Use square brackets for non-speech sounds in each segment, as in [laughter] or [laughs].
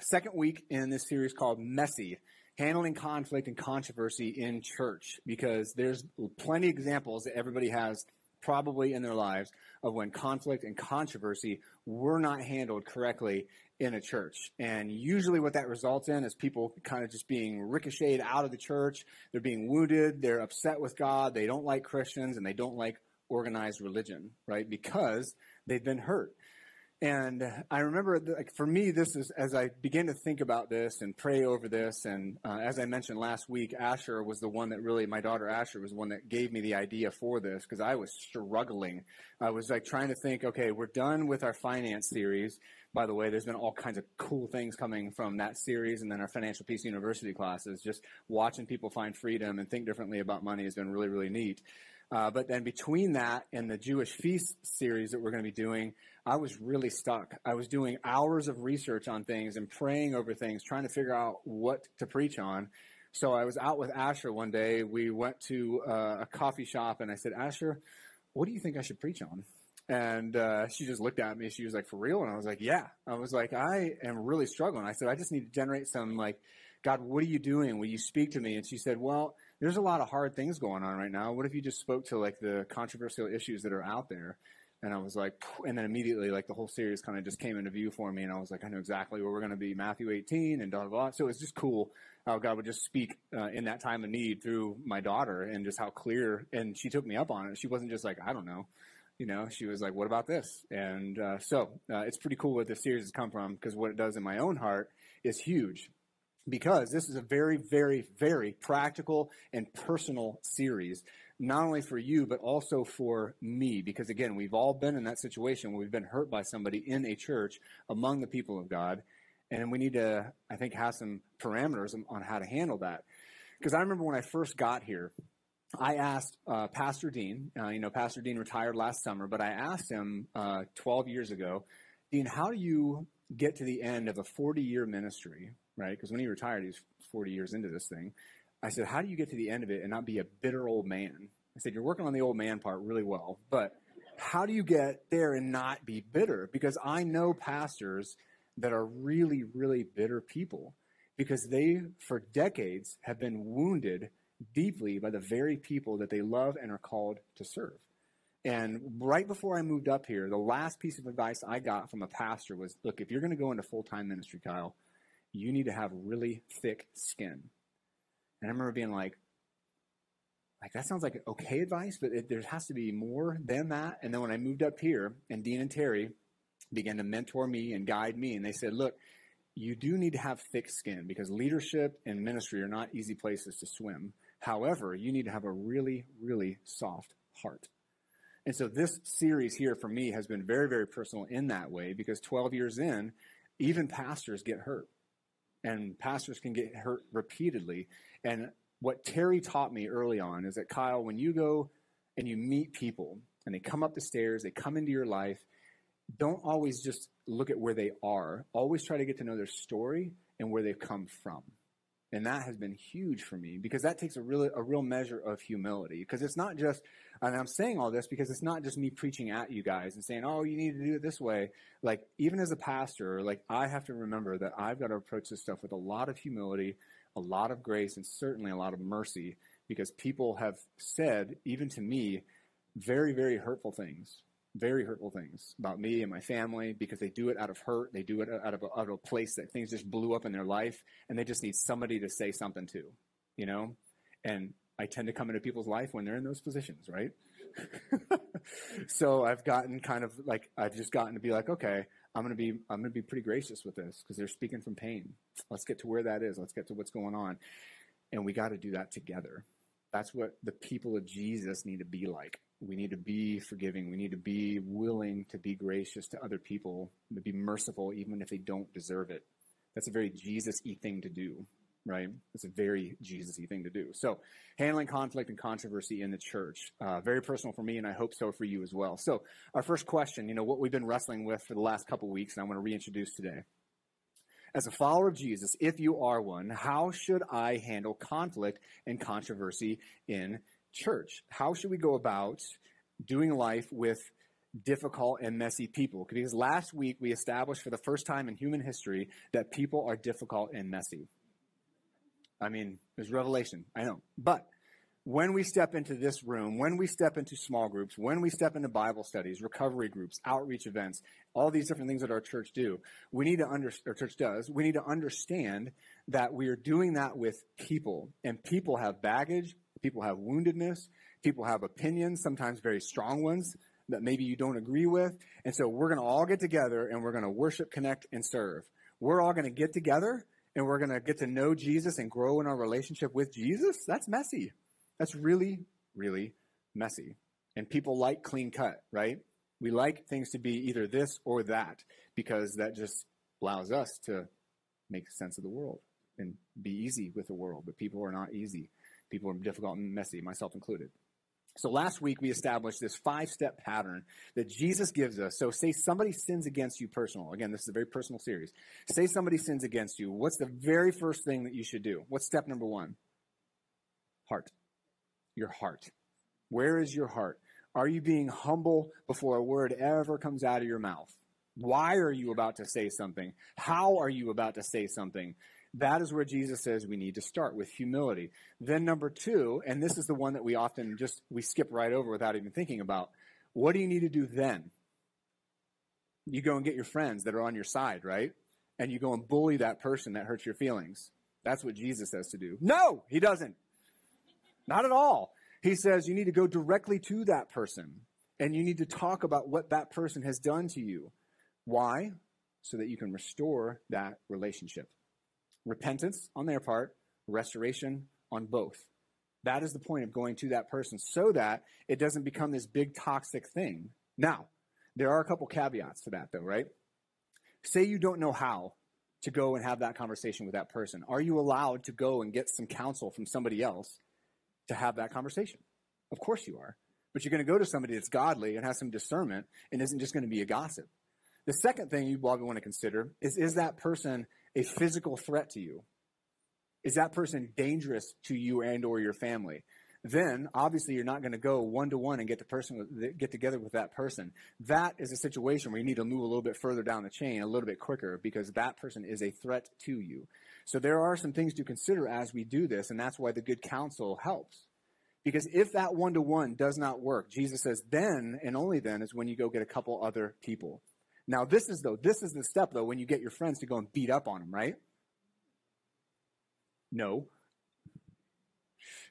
second week in this series called Messy Handling Conflict and Controversy in Church, because there's plenty of examples that everybody has probably in their lives of when conflict and controversy were not handled correctly in a church. And usually, what that results in is people kind of just being ricocheted out of the church. They're being wounded. They're upset with God. They don't like Christians and they don't like organized religion, right? Because they've been hurt. And I remember, like, for me, this is as I began to think about this and pray over this. And uh, as I mentioned last week, Asher was the one that really, my daughter Asher was the one that gave me the idea for this because I was struggling. I was like trying to think, okay, we're done with our finance series. By the way, there's been all kinds of cool things coming from that series and then our Financial Peace University classes. Just watching people find freedom and think differently about money has been really, really neat. Uh, but then between that and the Jewish feast series that we're going to be doing, I was really stuck. I was doing hours of research on things and praying over things, trying to figure out what to preach on. So I was out with Asher one day. We went to uh, a coffee shop, and I said, Asher, what do you think I should preach on? And uh, she just looked at me. She was like, "For real?" And I was like, "Yeah." I was like, "I am really struggling." I said, "I just need to generate some like, God, what are you doing? Will you speak to me?" And she said, "Well, there's a lot of hard things going on right now. What if you just spoke to like the controversial issues that are out there?" And I was like, and then immediately, like the whole series kind of just came into view for me, and I was like, I know exactly where we're going to be, Matthew 18, and blah blah blah. So it was just cool how God would just speak uh, in that time of need through my daughter, and just how clear. And she took me up on it. She wasn't just like, I don't know, you know. She was like, What about this? And uh, so uh, it's pretty cool where this series has come from because what it does in my own heart is huge because this is a very, very, very practical and personal series not only for you, but also for me. Because again, we've all been in that situation where we've been hurt by somebody in a church among the people of God. And we need to, I think, have some parameters on how to handle that. Because I remember when I first got here, I asked uh, Pastor Dean, uh, you know, Pastor Dean retired last summer, but I asked him uh, 12 years ago, Dean, how do you get to the end of a 40 year ministry, right? Because when he retired, he was 40 years into this thing. I said, How do you get to the end of it and not be a bitter old man? I said, You're working on the old man part really well, but how do you get there and not be bitter? Because I know pastors that are really, really bitter people because they, for decades, have been wounded deeply by the very people that they love and are called to serve. And right before I moved up here, the last piece of advice I got from a pastor was look, if you're going to go into full time ministry, Kyle, you need to have really thick skin. And I remember being like, like that sounds like okay advice, but it, there has to be more than that. And then when I moved up here, and Dean and Terry began to mentor me and guide me, and they said, "Look, you do need to have thick skin because leadership and ministry are not easy places to swim. However, you need to have a really, really soft heart." And so this series here for me has been very, very personal in that way because 12 years in, even pastors get hurt. And pastors can get hurt repeatedly. And what Terry taught me early on is that Kyle, when you go and you meet people and they come up the stairs, they come into your life, don't always just look at where they are. Always try to get to know their story and where they've come from. And that has been huge for me because that takes a real a real measure of humility. Because it's not just, and I'm saying all this because it's not just me preaching at you guys and saying, oh, you need to do it this way. Like, even as a pastor, like, I have to remember that I've got to approach this stuff with a lot of humility, a lot of grace, and certainly a lot of mercy because people have said, even to me, very, very hurtful things, very hurtful things about me and my family because they do it out of hurt. They do it out of a, out of a place that things just blew up in their life and they just need somebody to say something to, you know? And I tend to come into people's life when they're in those positions, right? [laughs] so I've gotten kind of like, I've just gotten to be like, okay, I'm to be I'm to be pretty gracious with this because they're speaking from pain. Let's get to where that is. Let's get to what's going on. And we got to do that together. That's what the people of Jesus need to be like. We need to be forgiving. We need to be willing to be gracious to other people, to be merciful even if they don't deserve it. That's a very Jesus y thing to do, right? It's a very Jesus y thing to do. So, handling conflict and controversy in the church, uh, very personal for me, and I hope so for you as well. So, our first question, you know, what we've been wrestling with for the last couple weeks, and I want to reintroduce today. As a follower of Jesus, if you are one, how should I handle conflict and controversy in church? How should we go about doing life with difficult and messy people? Because last week we established for the first time in human history that people are difficult and messy. I mean, there's revelation, I know. But when we step into this room, when we step into small groups, when we step into Bible studies, recovery groups, outreach events, all these different things that our church do, we need to under, our church does, we need to understand that we are doing that with people. And people have baggage, people have woundedness, people have opinions, sometimes very strong ones that maybe you don't agree with. And so we're going to all get together and we're going to worship, connect, and serve. We're all going to get together and we're going to get to know Jesus and grow in our relationship with Jesus. That's messy. That's really, really messy. And people like clean cut, right? We like things to be either this or that because that just allows us to make sense of the world and be easy with the world. But people are not easy. People are difficult and messy, myself included. So last week we established this five step pattern that Jesus gives us. So say somebody sins against you personal. Again, this is a very personal series. Say somebody sins against you. What's the very first thing that you should do? What's step number one? Heart your heart? Where is your heart? Are you being humble before a word ever comes out of your mouth? Why are you about to say something? How are you about to say something? That is where Jesus says we need to start with humility. Then number 2, and this is the one that we often just we skip right over without even thinking about. What do you need to do then? You go and get your friends that are on your side, right? And you go and bully that person that hurts your feelings. That's what Jesus says to do. No, he doesn't. Not at all. He says you need to go directly to that person and you need to talk about what that person has done to you. Why? So that you can restore that relationship. Repentance on their part, restoration on both. That is the point of going to that person so that it doesn't become this big toxic thing. Now, there are a couple caveats to that though, right? Say you don't know how to go and have that conversation with that person. Are you allowed to go and get some counsel from somebody else to have that conversation. Of course you are. But you're going to go to somebody that's godly and has some discernment and isn't just going to be a gossip. The second thing you probably want to consider is is that person a physical threat to you? Is that person dangerous to you and or your family? Then obviously you're not going to go one to one and get the person get together with that person. That is a situation where you need to move a little bit further down the chain, a little bit quicker, because that person is a threat to you. So there are some things to consider as we do this, and that's why the good counsel helps. Because if that one to one does not work, Jesus says, then and only then is when you go get a couple other people. Now, this is though, this is the step though, when you get your friends to go and beat up on them, right? No.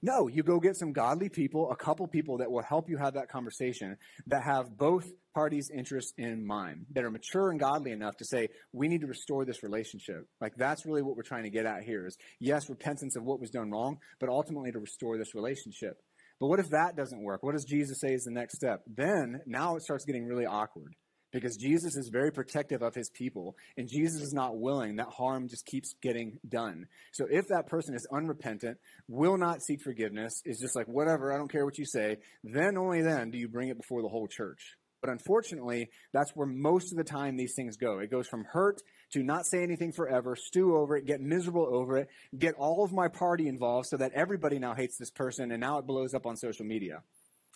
No, you go get some godly people, a couple people that will help you have that conversation that have both parties' interests in mind, that are mature and godly enough to say, we need to restore this relationship. Like that's really what we're trying to get at here is yes, repentance of what was done wrong, but ultimately to restore this relationship. But what if that doesn't work? What does Jesus say is the next step? Then now it starts getting really awkward because Jesus is very protective of his people, and Jesus is not willing that harm just keeps getting done. So if that person is unrepentant, will not seek forgiveness, is just like, whatever, I don't care what you say, then only then do you bring it before the whole church. But unfortunately, that's where most of the time these things go. It goes from hurt to not say anything forever, stew over it, get miserable over it, get all of my party involved so that everybody now hates this person, and now it blows up on social media.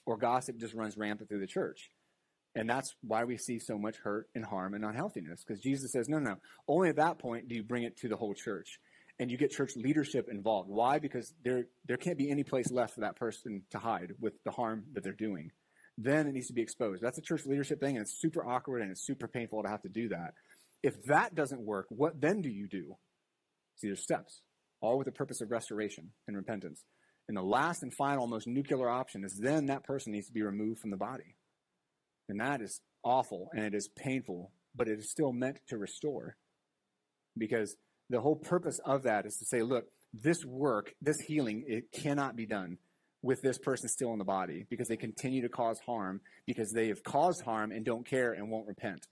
Or gossip just runs rampant through the church. And that's why we see so much hurt and harm and unhealthiness. Because Jesus says, no, no, only at that point do you bring it to the whole church. And you get church leadership involved. Why? Because there, there can't be any place left for that person to hide with the harm that they're doing. Then it needs to be exposed. That's a church leadership thing, and it's super awkward and it's super painful to have to do that. If that doesn't work, what then do you do? See, there's steps, all with the purpose of restoration and repentance. And the last and final, most nuclear option is then that person needs to be removed from the body. And that is awful and it is painful, but it is still meant to restore. Because the whole purpose of that is to say, look, this work, this healing, it cannot be done with this person still in the body because they continue to cause harm because they have caused harm and don't care and won't repent.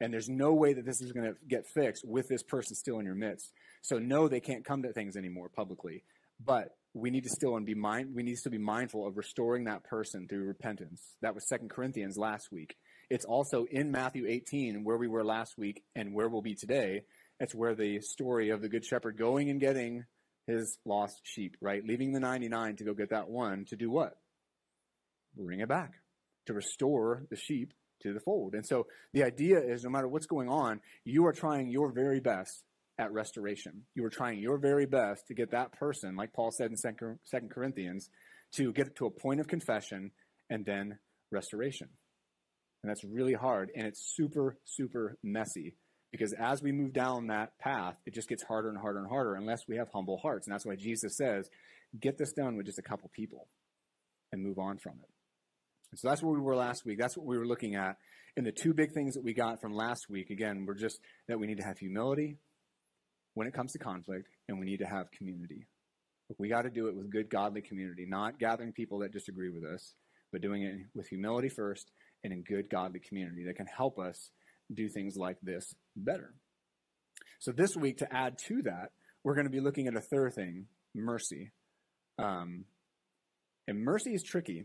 And there's no way that this is going to get fixed with this person still in your midst. So no, they can't come to things anymore publicly. But we need to still and be mind we need to be mindful of restoring that person through repentance. That was Second Corinthians last week. It's also in Matthew 18, where we were last week and where we'll be today. It's where the story of the good shepherd going and getting his lost sheep, right? Leaving the 99 to go get that one to do what? Bring it back, to restore the sheep to the fold. And so the idea is no matter what's going on, you are trying your very best at restoration. You were trying your very best to get that person, like Paul said in Second Corinthians, to get to a point of confession and then restoration. And that's really hard and it's super, super messy because as we move down that path, it just gets harder and harder and harder unless we have humble hearts. And that's why Jesus says, get this done with just a couple people and move on from it. So that's where we were last week. That's what we were looking at. And the two big things that we got from last week, again, were just that we need to have humility when it comes to conflict, and we need to have community. We got to do it with good, godly community, not gathering people that disagree with us, but doing it with humility first and in good, godly community that can help us do things like this better. So this week, to add to that, we're going to be looking at a third thing, mercy. Um, and mercy is tricky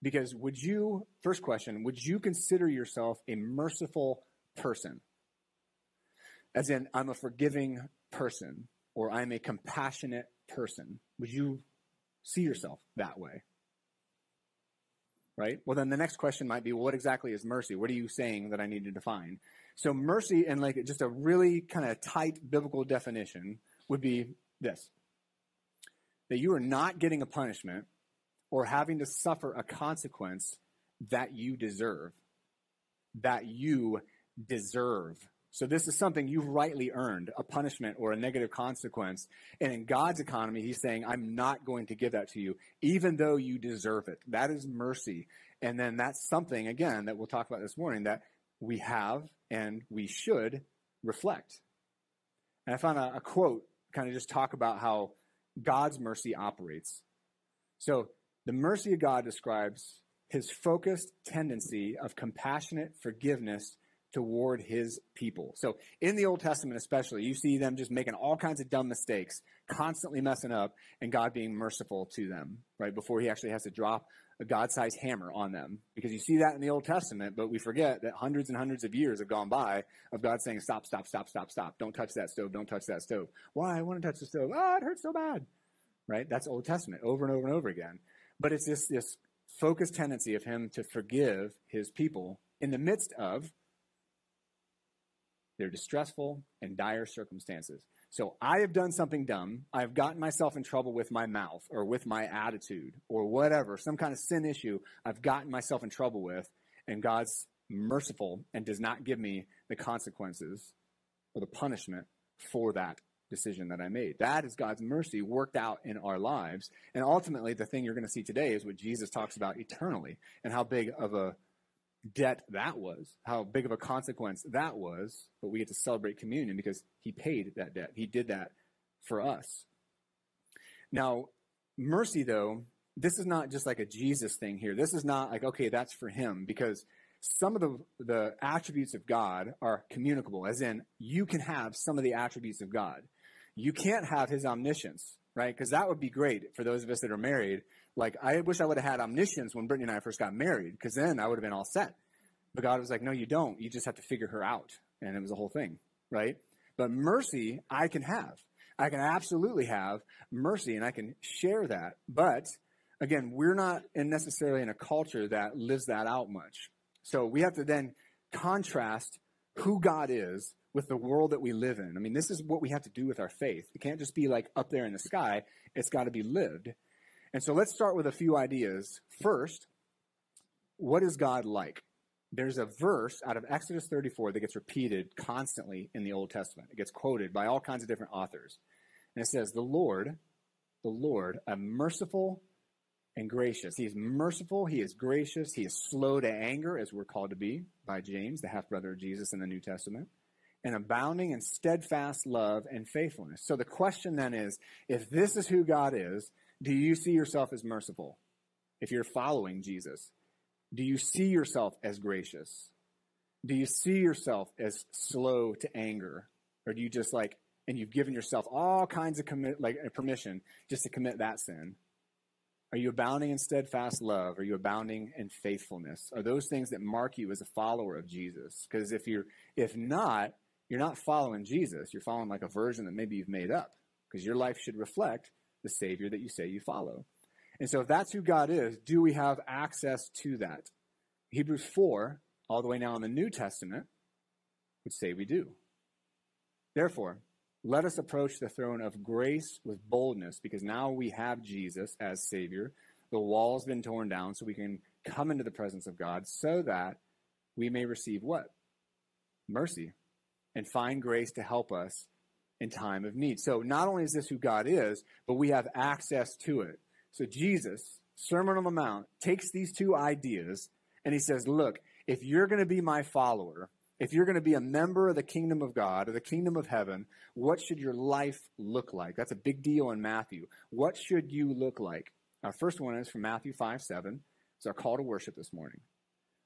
because would you, first question, would you consider yourself a merciful person? As in, I'm a forgiving person or I'm a compassionate person. Would you see yourself that way? Right? Well, then the next question might be, well, what exactly is mercy? What are you saying that I need to define? So mercy and like just a really kind of tight biblical definition would be this. That you are not getting a punishment or having to suffer a consequence that you deserve. That you deserve. So this is something you've rightly earned, a punishment or a negative consequence. And in God's economy, he's saying, I'm not going to give that to you, even though you deserve it. That is mercy. And then that's something, again, that we'll talk about this morning that we have and we should reflect. And I found a, a quote kind of just talk about how God's mercy operates. So the mercy of God describes his focused tendency of compassionate forgiveness toward his people. So in the Old Testament, especially, you see them just making all kinds of dumb mistakes, constantly messing up, and God being merciful to them, right? Before he actually has to drop a God sized hammer on them. Because you see that in the Old Testament, but we forget that hundreds and hundreds of years have gone by of God saying, stop, stop, stop, stop, stop. Don't touch that stove. Don't touch that stove. Why? I want to touch the stove. Oh, it hurts so bad. Right? That's Old Testament over and over and over again. But it's this, this focused tendency of him to forgive his people in the midst of their distressful and dire circumstances. So I have done something dumb. I've gotten myself in trouble with my mouth or with my attitude or whatever, some kind of sin issue I've gotten myself in trouble with, and God's merciful and does not give me the consequences or the punishment for that decision that I made. That is God's mercy worked out in our lives. And ultimately, the thing you're going to see today is what Jesus talks about eternally and how big of a debt that was, how big of a consequence that was. But we get to celebrate communion because he paid that debt. He did that for us. Now, mercy, though, this is not just like a Jesus thing here. This is not like, okay, that's for him because some of the, the attributes of God are communicable, as in you can have some of the attributes of God. You can't have his omniscience, right? Because that would be great for those of us that are married. Like, I wish I would have had omniscience when Brittany and I first got married, because then I would have been all set. But God was like, no, you don't. You just have to figure her out. And it was a whole thing, right? But mercy, I can have. I can absolutely have mercy, and I can share that. But again, we're not in necessarily in a culture that lives that out much. So we have to then contrast who God is with the world that we live in. I mean, this is what we have to do with our faith. It can't just be like up there in the sky, it's got to be lived. And so let's start with a few ideas. First, what is God like? There's a verse out of Exodus 34 that gets repeated constantly in the Old Testament. It gets quoted by all kinds of different authors. And it says, The Lord, the Lord, a merciful and gracious. He is merciful, he is gracious, he is slow to anger, as we're called to be by James, the half brother of Jesus in the New Testament and abounding in steadfast love and faithfulness. So the question then is if this is who God is, do you see yourself as merciful? If you're following Jesus, do you see yourself as gracious? Do you see yourself as slow to anger? Or do you just like, and you've given yourself all kinds of commit, like uh, permission just to commit that sin? Are you abounding in steadfast love? Are you abounding in faithfulness? Are those things that mark you as a follower of Jesus? Because if you're, if not, you're not following Jesus. You're following like a version that maybe you've made up. Because your life should reflect the Savior that you say you follow. And so if that's who God is, do we have access to that? Hebrews 4, all the way now in the New Testament, would say we do. Therefore, let us approach the throne of grace with boldness because now we have Jesus as Savior. The wall's been torn down so we can come into the presence of God so that we may receive what? Mercy and find grace to help us in time of need. So not only is this who God is, but we have access to it. So Jesus, Sermon on the Mount, takes these two ideas and he says, Look, if you're going to be my follower, if you're going to be a member of the kingdom of God or the kingdom of heaven, what should your life look like? That's a big deal in Matthew. What should you look like? Our first one is from Matthew 5 7. It's our call to worship this morning.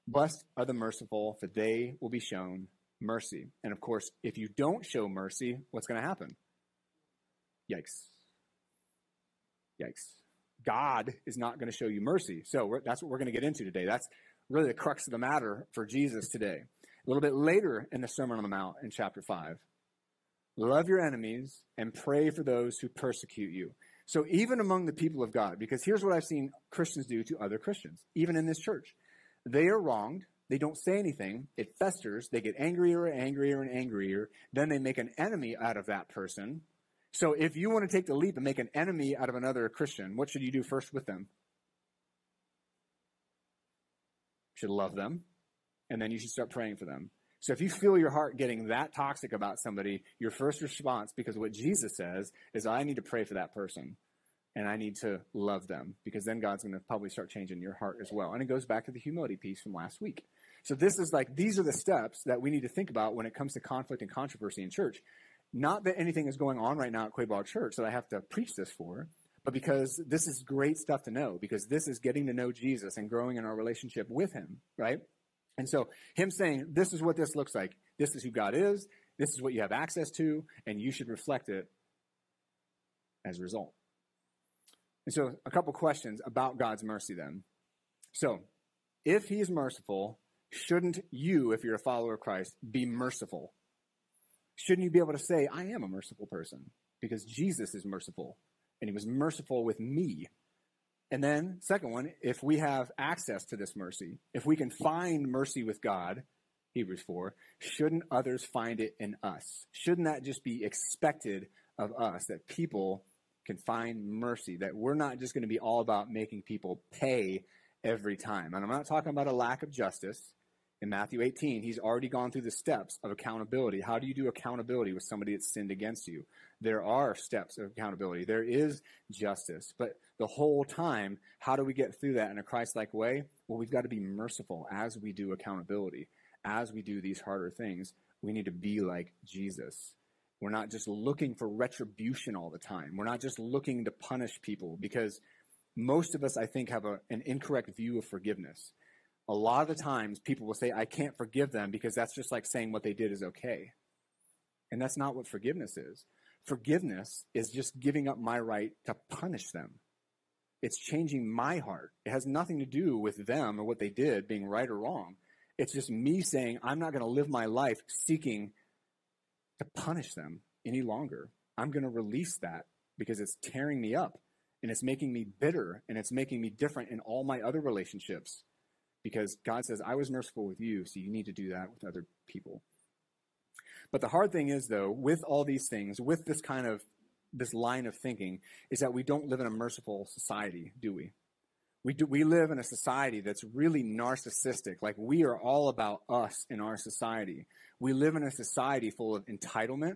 Blessed are the merciful, for they will be shown mercy. And of course, if you don't show mercy, what's going to happen? Yikes. Yikes. God is not going to show you mercy. So that's what we're going to get into today. That's really the crux of the matter for Jesus today. A little bit later in the Sermon on the Mount in chapter 5. Love your enemies and pray for those who persecute you. So, even among the people of God, because here's what I've seen Christians do to other Christians, even in this church. They are wronged. They don't say anything. It festers. They get angrier and angrier and angrier. Then they make an enemy out of that person so if you want to take the leap and make an enemy out of another Christian, what should you do first with them? You should love them, and then you should start praying for them. So if you feel your heart getting that toxic about somebody, your first response, because what Jesus says, is I need to pray for that person. And I need to love them because then God's going to probably start changing your heart as well. And it goes back to the humility piece from last week. So this is like, these are the steps that we need to think about when it comes to conflict and controversy in church. Not that anything is going on right now at Quaboag Church that I have to preach this for, but because this is great stuff to know, because this is getting to know Jesus and growing in our relationship with Him, right? And so, Him saying, This is what this looks like. This is who God is. This is what you have access to, and you should reflect it as a result. And so, a couple questions about God's mercy then. So, if He's merciful, shouldn't you, if you're a follower of Christ, be merciful? Shouldn't you be able to say, I am a merciful person because Jesus is merciful and he was merciful with me? And then, second one, if we have access to this mercy, if we can find mercy with God, Hebrews 4, shouldn't others find it in us? Shouldn't that just be expected of us that people can find mercy, that we're not just going to be all about making people pay every time? And I'm not talking about a lack of justice in Matthew 18, he's already gone through the steps of accountability. How do you do accountability with somebody that's sinned against you? There are steps of accountability. There is justice. But the whole time, how do we get through that in a Christ like way? Well, we've got to be merciful as we do accountability. As we do these harder things, we need to be like Jesus. We're not just looking for retribution all the time. We're not just looking to punish people because most of us, I think, have a, an incorrect view of forgiveness a lot of the times people will say, I can't forgive them because that's just like saying what they did is okay. And that's not what forgiveness is. Forgiveness is just giving up my right to punish them. It's changing my heart. It has nothing to do with them or what they did being right or wrong. It's just me saying, I'm not going to live my life seeking to punish them any longer. I'm going to release that because it's tearing me up and it's making me bitter and it's making me different in all my other relationships because God says, I was merciful with you, so you need to do that with other people. But the hard thing is, though, with all these things, with this kind of this line of thinking, is that we don't live in a merciful society, do we? We, do, we live in a society that's really narcissistic. Like we are all about us in our society. We live in a society full of entitlement.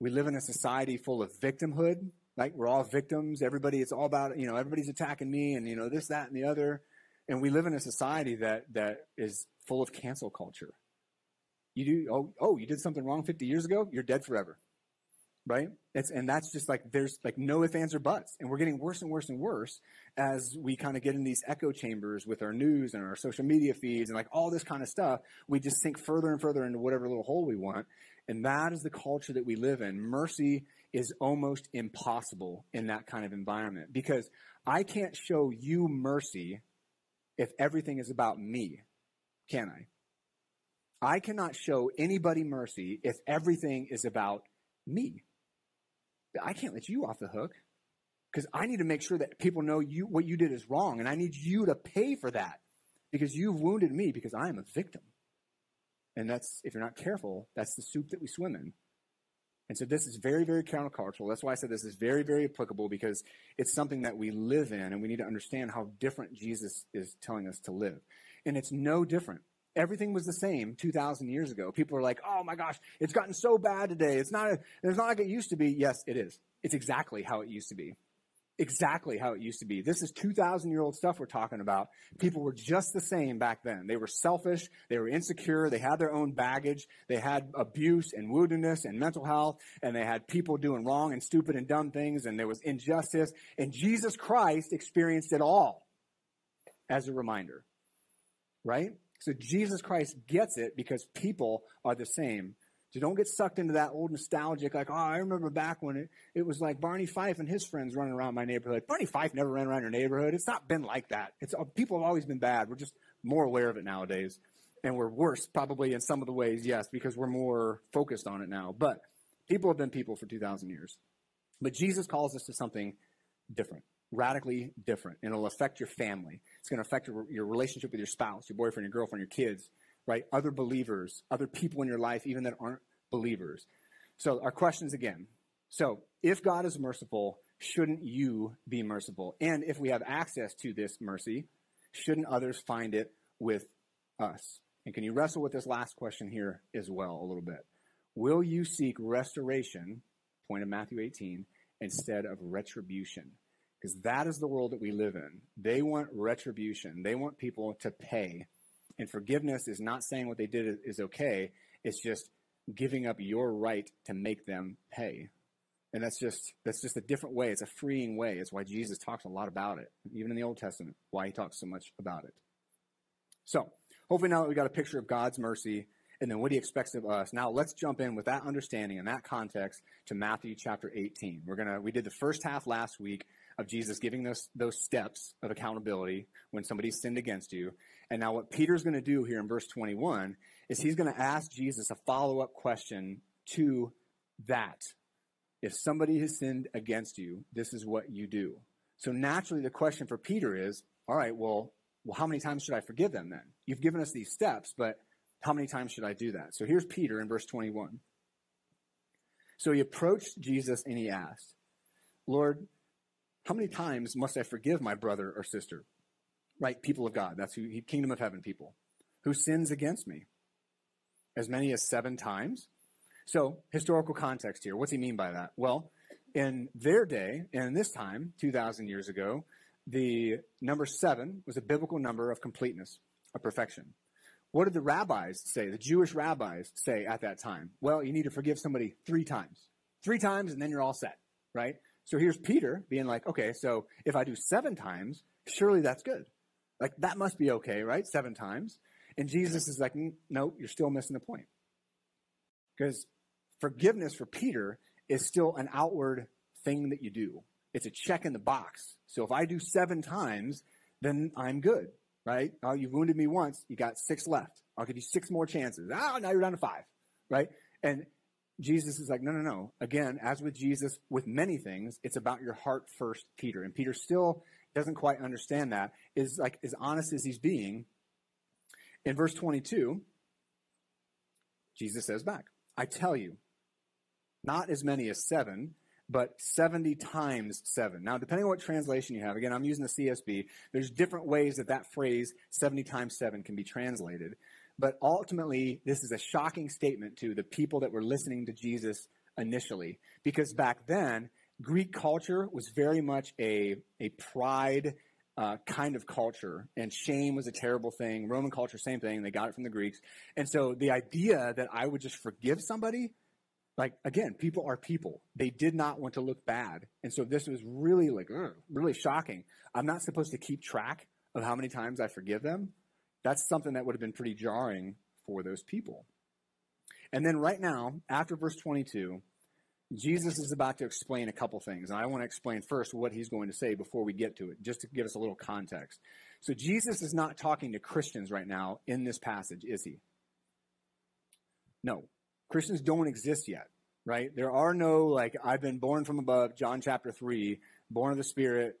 We live in a society full of victimhood. Like we're all victims. Everybody, it's all about, you know, everybody's attacking me and, you know, this, that, and the other. And we live in a society that, that is full of cancel culture. You do, oh, oh, you did something wrong 50 years ago? You're dead forever. right? And that's just like there's like no ifs, ands, or buts. And we're getting worse and worse and worse as we kind of get in these echo chambers with our news and our social media feeds and like all this kind of stuff. We just sink further and further into whatever little hole we want. And that is the culture that we live in. Mercy is almost impossible in that kind of environment because I can't show you mercy if everything is about me, can I? I cannot show anybody mercy if everything is about me. I can't let you off the hook because I need to make sure that people know you what you did is wrong, and I need you to pay for that because you've wounded me because I am a victim. And that's if you're not careful, that's the soup that we swim in. And so this is very, very countercultural. That's why I said this is very, very applicable because it's something that we live in, and we need to understand how different Jesus is telling us to live. And it's no different everything was the same 2,000 years ago. People are like, oh my gosh, it's gotten so bad today. It's not, it's not like it used to be. Yes, it is. It's exactly how it used to be. Exactly how it used to be. This is 2,000 year old stuff we're talking about. People were just the same back then. They were selfish. They were insecure. They had their own baggage. They had abuse and woundedness and mental health. And they had people doing wrong and stupid and dumb things. And there was injustice. And Jesus Christ experienced it all as a reminder. Right? So Jesus Christ gets it because people are the same. So don't get sucked into that old nostalgic, like, oh, I remember back when it, it was like Barney Fife and his friends running around my neighborhood. Barney Fife never ran around your neighborhood. It's not been like that. It's uh, people have always been bad. We're just more aware of it nowadays. And we're worse probably in some of the ways, yes, because we're more focused on it now. But people have been people for 2,000 years. But Jesus calls us to something different radically different and it'll affect your family. It's going to affect your, your relationship with your spouse, your boyfriend, your girlfriend, your kids, right? Other believers, other people in your life, even that aren't believers. So, our questions again. So, if God is merciful, shouldn't you be merciful? And if we have access to this mercy, shouldn't others find it with us? And can you wrestle with this last question here as well a little bit? Will you seek restoration, point of Matthew 18, instead of retribution? Because that is the world that we live in. They want retribution, they want people to pay. And forgiveness is not saying what they did is okay, it's just giving up your right to make them pay. And that's just that's just a different way. It's a freeing way. It's why Jesus talks a lot about it, even in the Old Testament, why he talks so much about it. So, hopefully now that we got a picture of God's mercy and then what he expects of us. Now let's jump in with that understanding and that context to Matthew chapter 18. We're gonna we did the first half last week of Jesus giving those, those steps of accountability when somebody sinned against you. And now, what Peter's going to do here in verse 21 is he's going to ask Jesus a follow up question to that. If somebody has sinned against you, this is what you do. So, naturally, the question for Peter is all right, well, well, how many times should I forgive them then? You've given us these steps, but how many times should I do that? So, here's Peter in verse 21. So he approached Jesus and he asked, Lord, how many times must I forgive my brother or sister? Right? People of God. That's who, kingdom of heaven people. Who sins against me? As many as seven times? So, historical context here. What's he mean by that? Well, in their day, and in this time, 2,000 years ago, the number seven was a biblical number of completeness, of perfection. What did the rabbis say, the Jewish rabbis say at that time? Well, you need to forgive somebody three times. Three times, and then you're all set, right? So here's Peter being like, okay, so if I do seven times, surely that's good. Like that must be okay, right? Seven times. And Jesus is like, no, you're still missing the point. Because forgiveness for Peter is still an outward thing that you do. It's a check in the box. So if I do seven times, then I'm good, right? Oh, you've wounded me once. You got six left. I'll give you six more chances. Ah, now you're down to five, right? And Jesus is like, no, no, no. Again, as with Jesus, with many things, it's about your heart first, Peter. And Peter still doesn't quite understand that, is like as honest as he's being. In verse 22, Jesus says back, I tell you, not as many as seven, but 70 times seven. Now, depending on what translation you have, again, I'm using the CSB, there's different ways that that phrase 70 times seven can be translated. But ultimately, this is a shocking statement to the people that were listening to Jesus initially. Because back then, Greek culture was very much a, a pride uh, kind of culture, and shame was a terrible thing. Roman culture, same thing. They got it from the Greeks. And so the idea that I would just forgive somebody, Like, again, people are people. They did not want to look bad. And so this was really like, really shocking. I'm not supposed to keep track of how many times I forgive them. That's something that would have been pretty jarring for those people. And then right now, after verse 22, Jesus is about to explain a couple things. And I want to explain first what he's going to say before we get to it, just to give us a little context. So Jesus is not talking to Christians right now in this passage, is he? No. Christians don't exist yet, right? There are no, like, I've been born from above, John chapter 3, born of the Spirit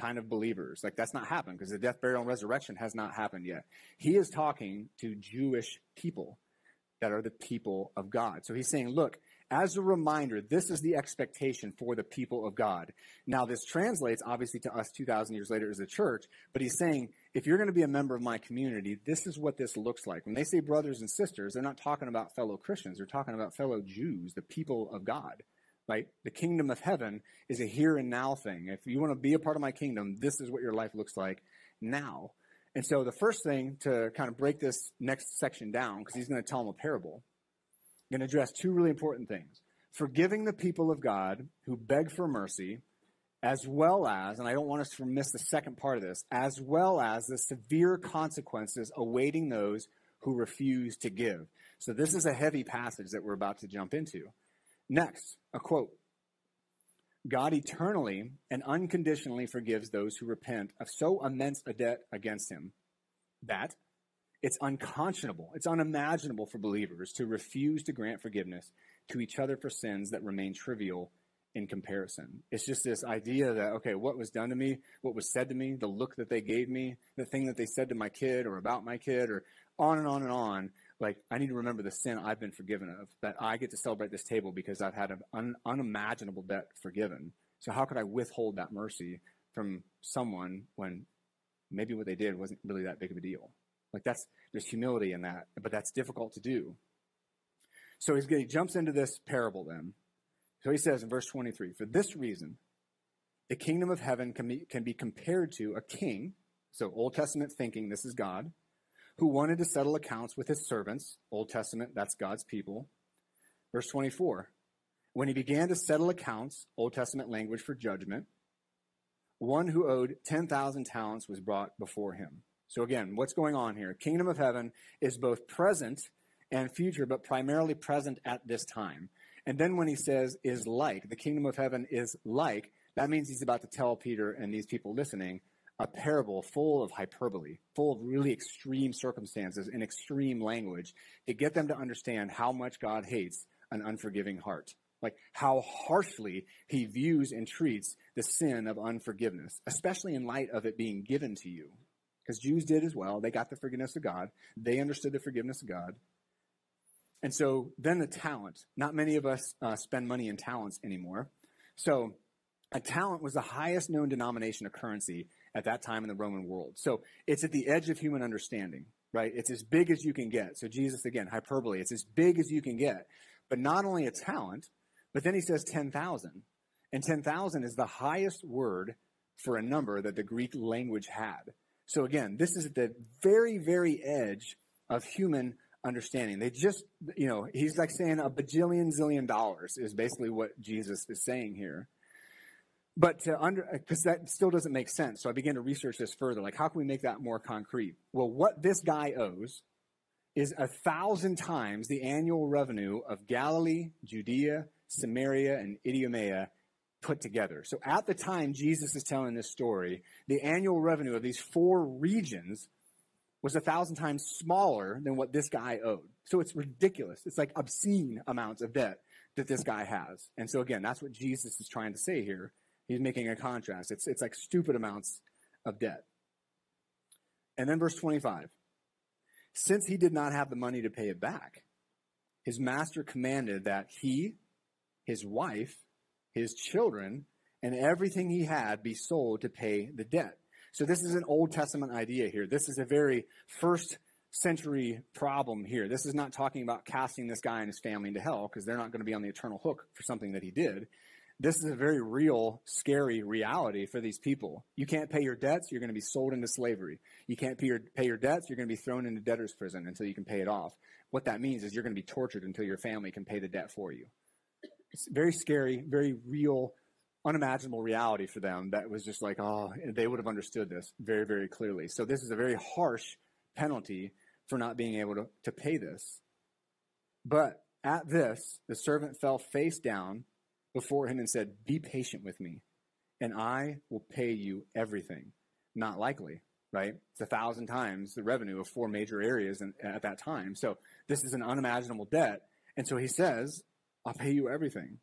kind of believers. Like, that's not happened because the death, burial, and resurrection has not happened yet. He is talking to Jewish people that are the people of God. So he's saying, look, as a reminder, this is the expectation for the people of God. Now, this translates obviously to us 2,000 years later as a church, but he's saying, if you're going to be a member of my community, this is what this looks like. When they say brothers and sisters, they're not talking about fellow Christians, they're talking about fellow Jews, the people of God. Right? The kingdom of heaven is a here and now thing. If you want to be a part of my kingdom, this is what your life looks like now. And so the first thing to kind of break this next section down, because he's going to tell them a parable, I'm going to address two really important things forgiving the people of God who beg for mercy, as well as, and I don't want us to miss the second part of this, as well as the severe consequences awaiting those who refuse to give. So this is a heavy passage that we're about to jump into. Next, a quote God eternally and unconditionally forgives those who repent of so immense a debt against him that it's unconscionable, it's unimaginable for believers to refuse to grant forgiveness to each other for sins that remain trivial in comparison. It's just this idea that, okay, what was done to me, what was said to me, the look that they gave me, the thing that they said to my kid or about my kid, or on and on and on. Like, I need to remember the sin I've been forgiven of, that I get to celebrate this table because I've had an un- unimaginable debt forgiven. So, how could I withhold that mercy from someone when maybe what they did wasn't really that big of a deal? Like that's there's humility in that, but that's difficult to do. So he jumps into this parable then. So he says in verse 23, for this reason, the kingdom of heaven can be, can be compared to a king, so Old Testament thinking, this is God, who wanted to settle accounts with his servants, Old Testament, that's God's people. Verse 24, when he began to settle accounts, Old Testament language for judgment, one who owed 10,000 talents was brought before him. So again, what's going on here? Kingdom of heaven is both present and future, but primarily present at this time. And then when he says is like, the kingdom of heaven is like, that means he's about to tell Peter and these people listening a parable full of hyperbole, full of really extreme circumstances and extreme language to get them to understand how much God hates an unforgiving heart. Like how harshly he views and treats the sin of unforgiveness, especially in light of it being given to you because Jews did as well. They got the forgiveness of God, they understood the forgiveness of God. And so then the talent. Not many of us uh, spend money in talents anymore. So a talent was the highest known denomination of currency at that time in the Roman world. So it's at the edge of human understanding, right? It's as big as you can get. So Jesus, again, hyperbole, it's as big as you can get. But not only a talent, but then he says 10,000. And 10,000 is the highest word for a number that the Greek language had. So again, this is at the very, very edge of human understanding. They just, you know, he's like saying a bajillion zillion dollars is basically what Jesus is saying here. But to under, because that still doesn't make sense. So I began to research this further. Like, how can we make that more concrete? Well, what this guy owes is a thousand times the annual revenue of Galilee, Judea, Samaria, and Idumea put together. So at the time Jesus is telling this story, the annual revenue of these four regions was a thousand times smaller than what this guy owed. So it's ridiculous. It's like obscene amounts of debt that this guy has. And so again, that's what Jesus is trying to say here. He's making a contrast. It's, it's like stupid amounts of debt. And then verse 25. Since he did not have the money to pay it back, his master commanded that he, his wife, his children, and everything he had be sold to pay the debt. So this is an Old Testament idea here. This is a very first century problem here. This is not talking about casting this guy and his family into hell because they're not going to be on the eternal hook for something that he did. This is a very real, scary reality for these people. You can't pay your debts, you're going to be sold into slavery. You can't pay your, pay your debts, you're going to be thrown into debtor's prison until you can pay it off. What that means is you're going to be tortured until your family can pay the debt for you. It's very scary, very real, unimaginable reality for them that was just like, oh, they would have understood this very, very clearly. So this is a very harsh penalty for not being able to, to pay this. But at this, the servant fell face down before him and said, Be patient with me, and I will pay you everything. Not likely, right? It's a thousand times the revenue of four major areas in, at that time. So this is an unimaginable debt. And so he says, I'll pay you everything.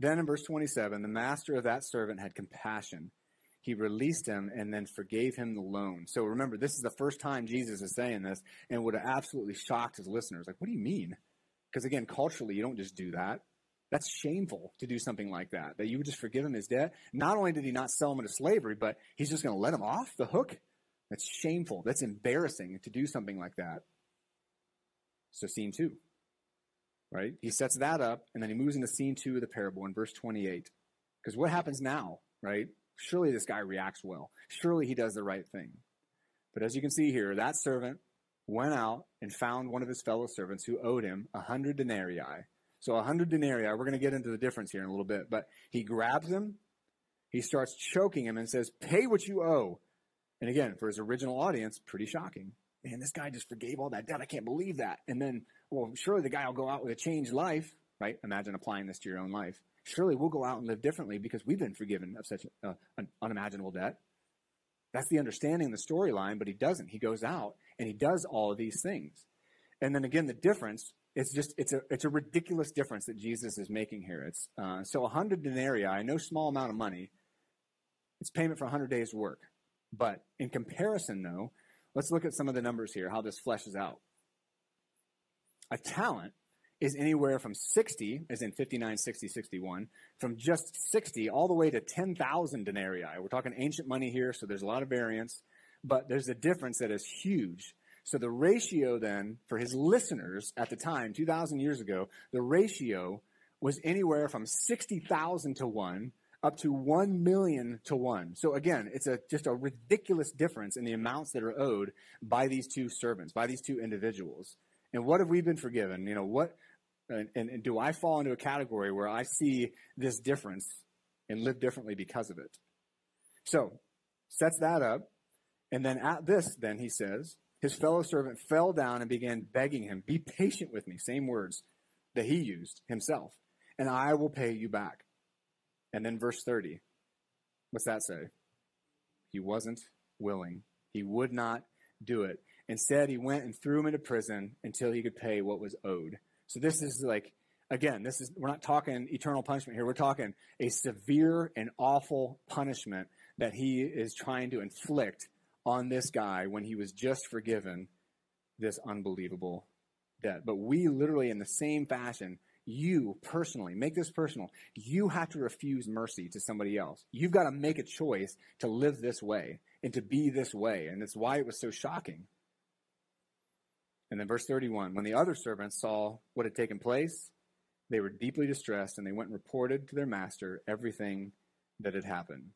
Then in verse 27, the master of that servant had compassion. He released him and then forgave him the loan. So remember, this is the first time Jesus is saying this and would have absolutely shocked his listeners. Like, what do you mean? Because again, culturally, you don't just do that. That's shameful to do something like that, that you would just forgive him his debt. Not only did he not sell him into slavery, but he's just going to let him off the hook. That's shameful. That's embarrassing to do something like that. So, scene two right? He sets that up, and then he moves into scene two of the parable in verse 28. Because what happens now, right? Surely this guy reacts well. Surely he does the right thing. But as you can see here, that servant went out and found one of his fellow servants who owed him a hundred denarii. So a hundred denarii, we're going to get into the difference here in a little bit, but he grabs him, he starts choking him and says, pay what you owe. And again, for his original audience, pretty shocking. Man, this guy just forgave all that debt. I can't believe that. And then well, surely the guy will go out with a changed life, right? Imagine applying this to your own life. Surely we'll go out and live differently because we've been forgiven of such an unimaginable debt. That's the understanding, the storyline, but he doesn't. He goes out and he does all of these things. And then again, the difference it's just it's a it's a ridiculous difference that Jesus is making here. It's uh, so a hundred denarii, no small amount of money. It's payment for a hundred days' work. But in comparison, though, let's look at some of the numbers here, how this fleshes out. A talent is anywhere from 60, as in 59, 60, 61, from just 60 all the way to 10,000 denarii. We're talking ancient money here, so there's a lot of variance, but there's a difference that is huge. So the ratio then for his listeners at the time, 2,000 years ago, the ratio was anywhere from 60,000 to 1 up to 1 million to 1. So again, it's a, just a ridiculous difference in the amounts that are owed by these two servants, by these two individuals. And what have we been forgiven? You know, what, and, and, and do I fall into a category where I see this difference and live differently because of it? So, sets that up. And then at this, then he says, his fellow servant fell down and began begging him, Be patient with me. Same words that he used himself, and I will pay you back. And then verse 30, what's that say? He wasn't willing. He would not do it. Instead, he went and threw him into prison until he could pay what was owed. So this is like, again, this is, we're not talking eternal punishment here. We're talking a severe and awful punishment that he is trying to inflict on this guy when he was just forgiven this unbelievable debt. But we literally, in the same fashion, you personally, make this personal, you have to refuse mercy to somebody else. You've got to make a choice to live this way and to be this way. And that's why it was so shocking. And then verse 31 when the other servants saw what had taken place, they were deeply distressed and they went and reported to their master everything that had happened.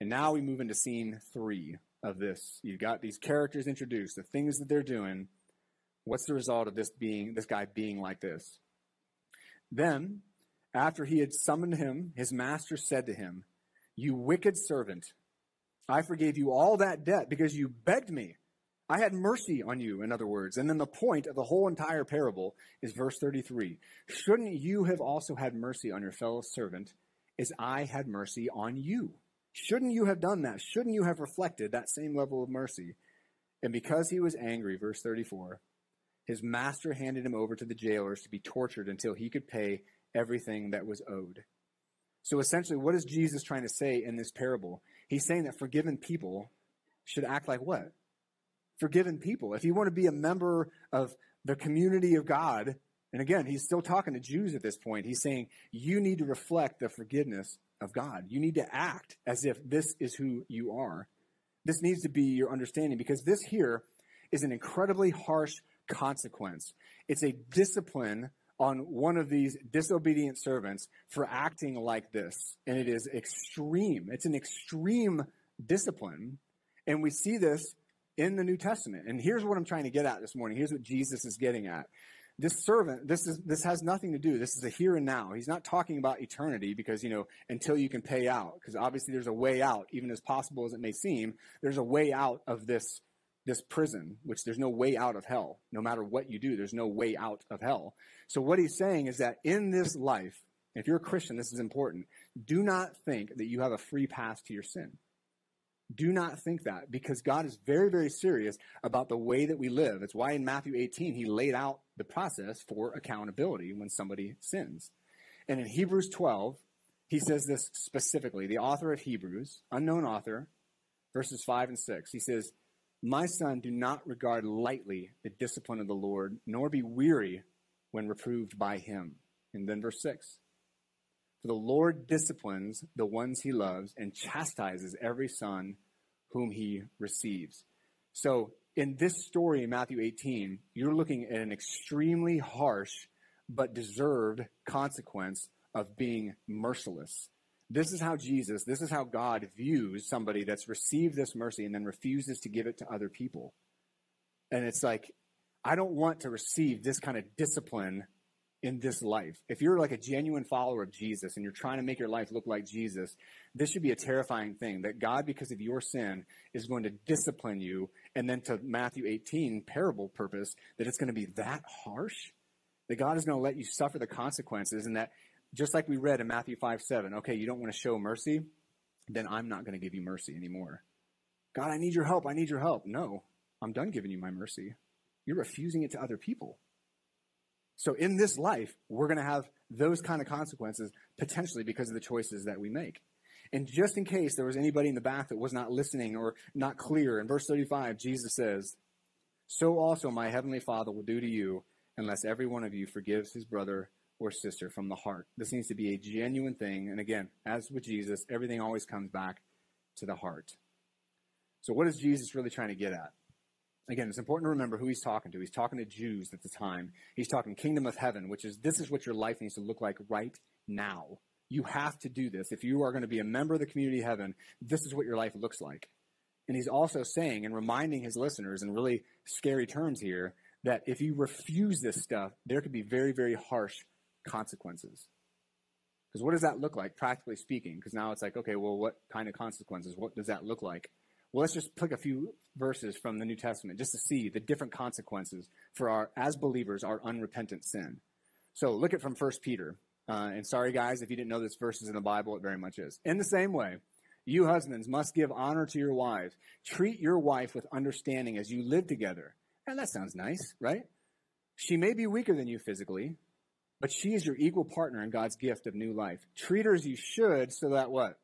And now we move into scene three of this. You've got these characters introduced, the things that they're doing. What's the result of this being this guy being like this? Then, after he had summoned him, his master said to him, You wicked servant, I forgave you all that debt because you begged me. I had mercy on you, in other words. And then the point of the whole entire parable is verse 33. Shouldn't you have also had mercy on your fellow servant as I had mercy on you? Shouldn't you have done that? Shouldn't you have reflected that same level of mercy? And because he was angry, verse 34, his master handed him over to the jailers to be tortured until he could pay everything that was owed. So essentially, what is Jesus trying to say in this parable? He's saying that forgiven people should act like what? forgiven people. If you want to be a member of the community of God, and again, he's still talking to Jews at this point. He's saying you need to reflect the forgiveness of God. You need to act as if this is who you are. This needs to be your understanding because this here is an incredibly harsh consequence. It's a discipline on one of these disobedient servants for acting like this. And it is extreme. It's an extreme discipline. And we see this in the New Testament. And here's what I'm trying to get at this morning. Here's what Jesus is getting at. This servant, this is this has nothing to do. This is a here and now. He's not talking about eternity because you know until you can pay out. Because obviously there's a way out, even as possible as it may seem. There's a way out of this this prison, which there's no way out of hell. No matter what you do, there's no way out of hell. So what he's saying is that in this life, if you're a Christian, this is important. Do not think that you have a free pass to your sin. Do not think that because God is very, very serious about the way that we live. It's why in Matthew 18 he laid out the process for accountability when somebody sins. And in Hebrews 12, he says this specifically. The author of Hebrews, unknown author, verses 5 and 6, he says, My son, do not regard lightly the discipline of the Lord, nor be weary when reproved by him. And then verse 6 For the Lord disciplines the ones he loves and chastises every son whom he receives. So, in this story in Matthew 18, you're looking at an extremely harsh but deserved consequence of being merciless. This is how Jesus, this is how God views somebody that's received this mercy and then refuses to give it to other people. And it's like, I don't want to receive this kind of discipline in this life. If you're like a genuine follower of Jesus and you're trying to make your life look like Jesus, this should be a terrifying thing that God, because of your sin, is going to discipline you. And then to Matthew 18, parable purpose, that it's going to be that harsh, that God is going to let you suffer the consequences, and that just like we read in Matthew 5 7, okay, you don't want to show mercy, then I'm not going to give you mercy anymore. God, I need your help. I need your help. No, I'm done giving you my mercy. You're refusing it to other people. So in this life, we're going to have those kind of consequences potentially because of the choices that we make. And just in case there was anybody in the back that was not listening or not clear, in verse 35, Jesus says, So also my heavenly Father will do to you unless every one of you forgives his brother or sister from the heart. This needs to be a genuine thing. And again, as with Jesus, everything always comes back to the heart. So, what is Jesus really trying to get at? Again, it's important to remember who he's talking to. He's talking to Jews at the time. He's talking kingdom of heaven, which is this is what your life needs to look like right now. You have to do this. If you are going to be a member of the community of heaven, this is what your life looks like. And he's also saying and reminding his listeners in really scary terms here that if you refuse this stuff, there could be very, very harsh consequences. Because what does that look like, practically speaking? Because now it's like, okay, well, what kind of consequences? What does that look like? Well, let's just pick a few verses from the New Testament just to see the different consequences for our, as believers, our unrepentant sin. So look at from 1 Peter. Uh, and sorry, guys, if you didn't know this verse is in the Bible, it very much is. In the same way, you husbands must give honor to your wives. Treat your wife with understanding as you live together. And that sounds nice, right? She may be weaker than you physically, but she is your equal partner in God's gift of new life. Treat her as you should so that what?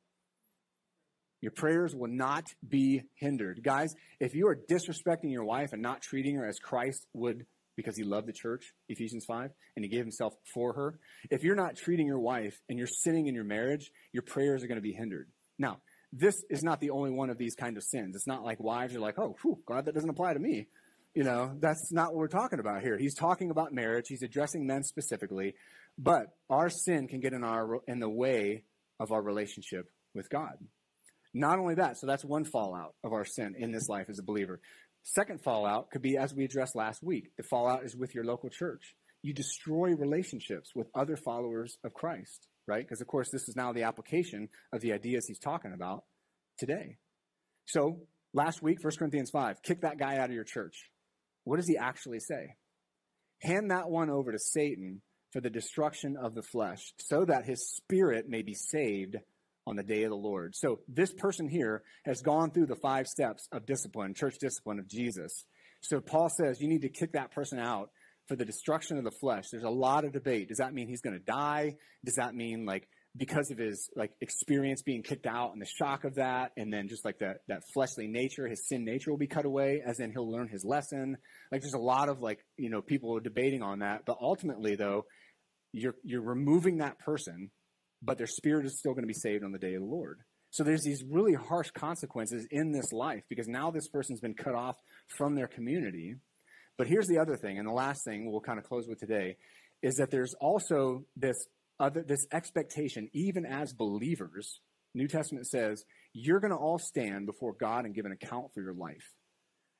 Your prayers will not be hindered. Guys, if you are disrespecting your wife and not treating her as Christ would because he loved the church, Ephesians 5, and he gave himself for her, if you're not treating your wife and you're sinning in your marriage, your prayers are going to be hindered. Now, this is not the only one of these kind of sins. It's not like wives are like, oh, whew, God, that doesn't apply to me. You know, that's not what we're talking about here. He's talking about marriage. He's addressing men specifically, but our sin can get in our in the way of our relationship with God. Not only that, so that's one fallout of our sin in this life as a believer. Second fallout could be, as we addressed last week, the fallout is with your local church. You destroy relationships with other followers of Christ, right? Because, of course, this is now the application of the ideas he's talking about today. So, last week, 1 Corinthians 5, kick that guy out of your church. What does he actually say? Hand that one over to Satan for the destruction of the flesh, so that his spirit may be saved on the day of the Lord. So this person here has gone through the five steps of discipline, church discipline of Jesus. So Paul says you need to kick that person out for the destruction of the flesh. There's a lot of debate. Does that mean he's going to die? Does that mean like because of his like experience being kicked out and the shock of that, and then just like that that fleshly nature, his sin nature will be cut away, as in he'll learn his lesson. Like there's a lot of like you know people debating on that, but ultimately though, you're you're removing that person but their spirit is still going to be saved on the day of the Lord. So there's these really harsh consequences in this life because now this person's been cut off from their community. But here's the other thing, and the last thing we'll kind of close with today is that there's also this other this expectation, even as believers. New Testament says you're going to all stand before God and give an account for your life.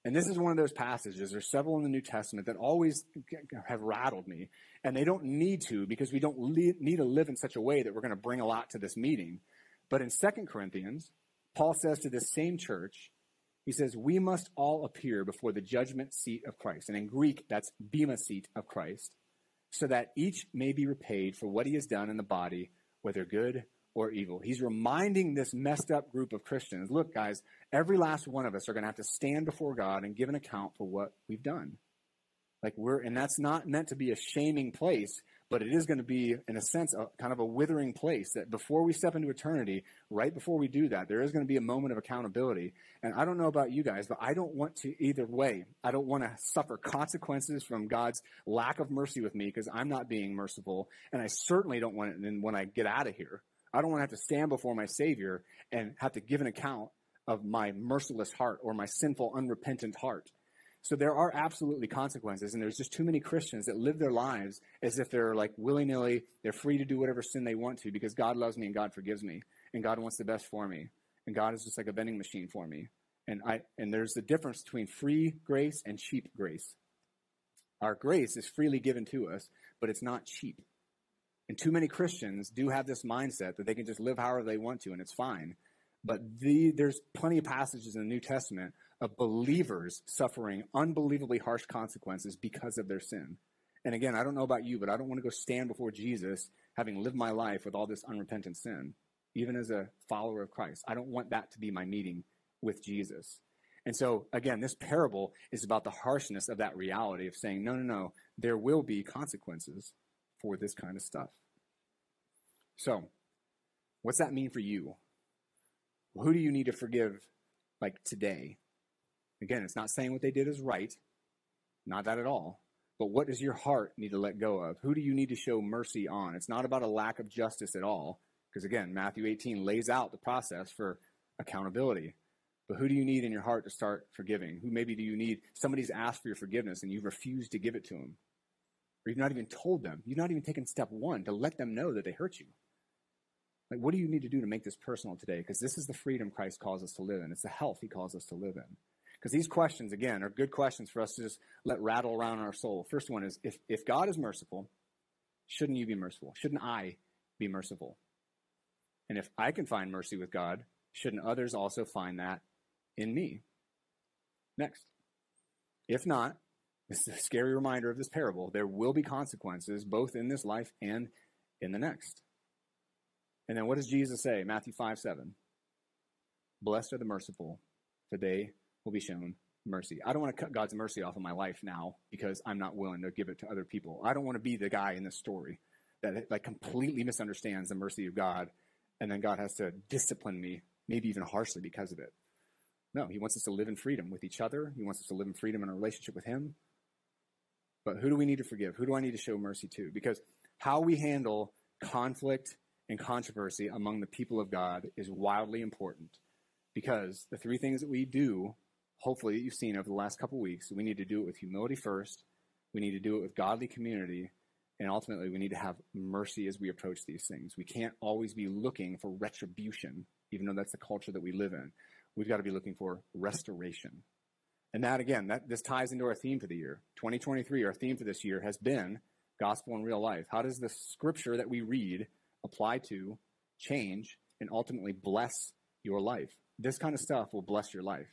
And this is one of those passages. There's several in the New Testament that always have rattled me. And they don't need to because we don't need to live in such a way that we're going to bring a lot to this meeting. But in 2 Corinthians, Paul says to this same church, he says, We must all appear before the judgment seat of Christ. And in Greek, that's bema seat of Christ, so that each may be repaid for what he has done in the body, whether good or evil. He's reminding this messed up group of Christians look, guys, every last one of us are going to have to stand before God and give an account for what we've done. Like we're, and that's not meant to be a shaming place, but it is going to be, in a sense, a, kind of a withering place that before we step into eternity, right before we do that, there is going to be a moment of accountability. And I don't know about you guys, but I don't want to either way. I don't want to suffer consequences from God's lack of mercy with me because I'm not being merciful. And I certainly don't want it when I get out of here. I don't want to have to stand before my Savior and have to give an account of my merciless heart or my sinful, unrepentant heart. So there are absolutely consequences, and there's just too many Christians that live their lives as if they're like willy nilly, they're free to do whatever sin they want to because God loves me and God forgives me, and God wants the best for me, and God is just like a vending machine for me. And I and there's a difference between free grace and cheap grace. Our grace is freely given to us, but it's not cheap. And too many Christians do have this mindset that they can just live however they want to and it's fine. But the, there's plenty of passages in the New Testament of believers suffering unbelievably harsh consequences because of their sin. And again, I don't know about you, but I don't want to go stand before Jesus having lived my life with all this unrepentant sin, even as a follower of Christ. I don't want that to be my meeting with Jesus. And so, again, this parable is about the harshness of that reality of saying, no, no, no, there will be consequences for this kind of stuff. So, what's that mean for you? Who do you need to forgive like today? Again, it's not saying what they did is right, not that at all. But what does your heart need to let go of? Who do you need to show mercy on? It's not about a lack of justice at all, because again, Matthew 18 lays out the process for accountability. But who do you need in your heart to start forgiving? Who maybe do you need? Somebody's asked for your forgiveness and you've refused to give it to them. Or you've not even told them. You've not even taken step one to let them know that they hurt you. Like, what do you need to do to make this personal today? Because this is the freedom Christ calls us to live in. It's the health he calls us to live in. Because these questions, again, are good questions for us to just let rattle around our soul. First one is if, if God is merciful, shouldn't you be merciful? Shouldn't I be merciful? And if I can find mercy with God, shouldn't others also find that in me? Next. If not, this is a scary reminder of this parable. There will be consequences both in this life and in the next. And then what does Jesus say? Matthew 5 7. Blessed are the merciful, for they will be shown mercy. I don't want to cut God's mercy off of my life now because I'm not willing to give it to other people. I don't want to be the guy in this story that like completely misunderstands the mercy of God and then God has to discipline me, maybe even harshly because of it. No, he wants us to live in freedom with each other. He wants us to live in freedom in a relationship with him. But who do we need to forgive? Who do I need to show mercy to? Because how we handle conflict and controversy among the people of God is wildly important. Because the three things that we do hopefully that you've seen over the last couple weeks. We need to do it with humility first. We need to do it with godly community. And ultimately, we need to have mercy as we approach these things. We can't always be looking for retribution, even though that's the culture that we live in. We've got to be looking for restoration. And that, again, that this ties into our theme for the year. 2023, our theme for this year has been gospel in real life. How does the scripture that we read apply to, change, and ultimately bless your life? This kind of stuff will bless your life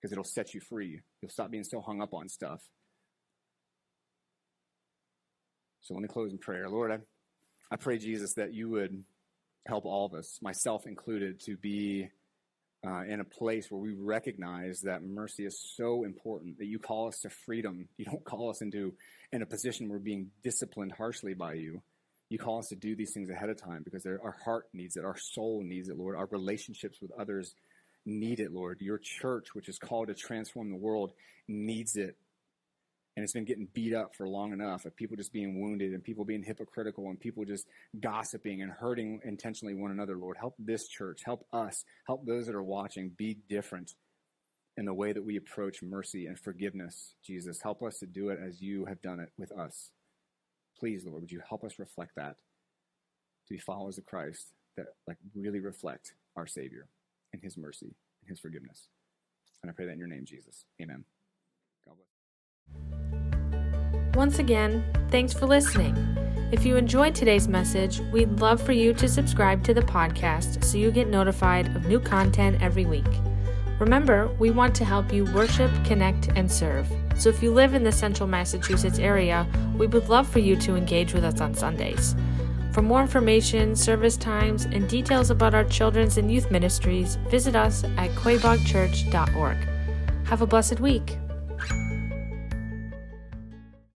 because it'll set you free. You'll stop being so hung up on stuff. So let me close in prayer. Lord, I, I pray, Jesus, that you would help all of us, myself included, to be uh, in a place where we recognize that mercy is so important that you call us to freedom. You don't call us into in a position where we're being disciplined harshly by you. You call us to do these things ahead of time because our heart needs it, our soul needs it, Lord. Our relationships with others need it, Lord. Your church, which is called to transform the world, needs it. And it's been getting beat up for long enough of people just being wounded and people being hypocritical and people just gossiping and hurting intentionally one another, Lord. Help this church, help us, help those that are watching be different in the way that we approach mercy and forgiveness, Jesus. Help us to do it as you have done it with us. Please, Lord, would you help us reflect that to be followers of Christ that like really reflect our Savior and his mercy and his forgiveness. And I pray that in your name, Jesus. Amen. God bless. Once again, thanks for listening. If you enjoyed today's message, we'd love for you to subscribe to the podcast so you get notified of new content every week. Remember, we want to help you worship, connect, and serve. So if you live in the central Massachusetts area, we would love for you to engage with us on Sundays. For more information, service times, and details about our children's and youth ministries, visit us at quaboagchurch.org. Have a blessed week.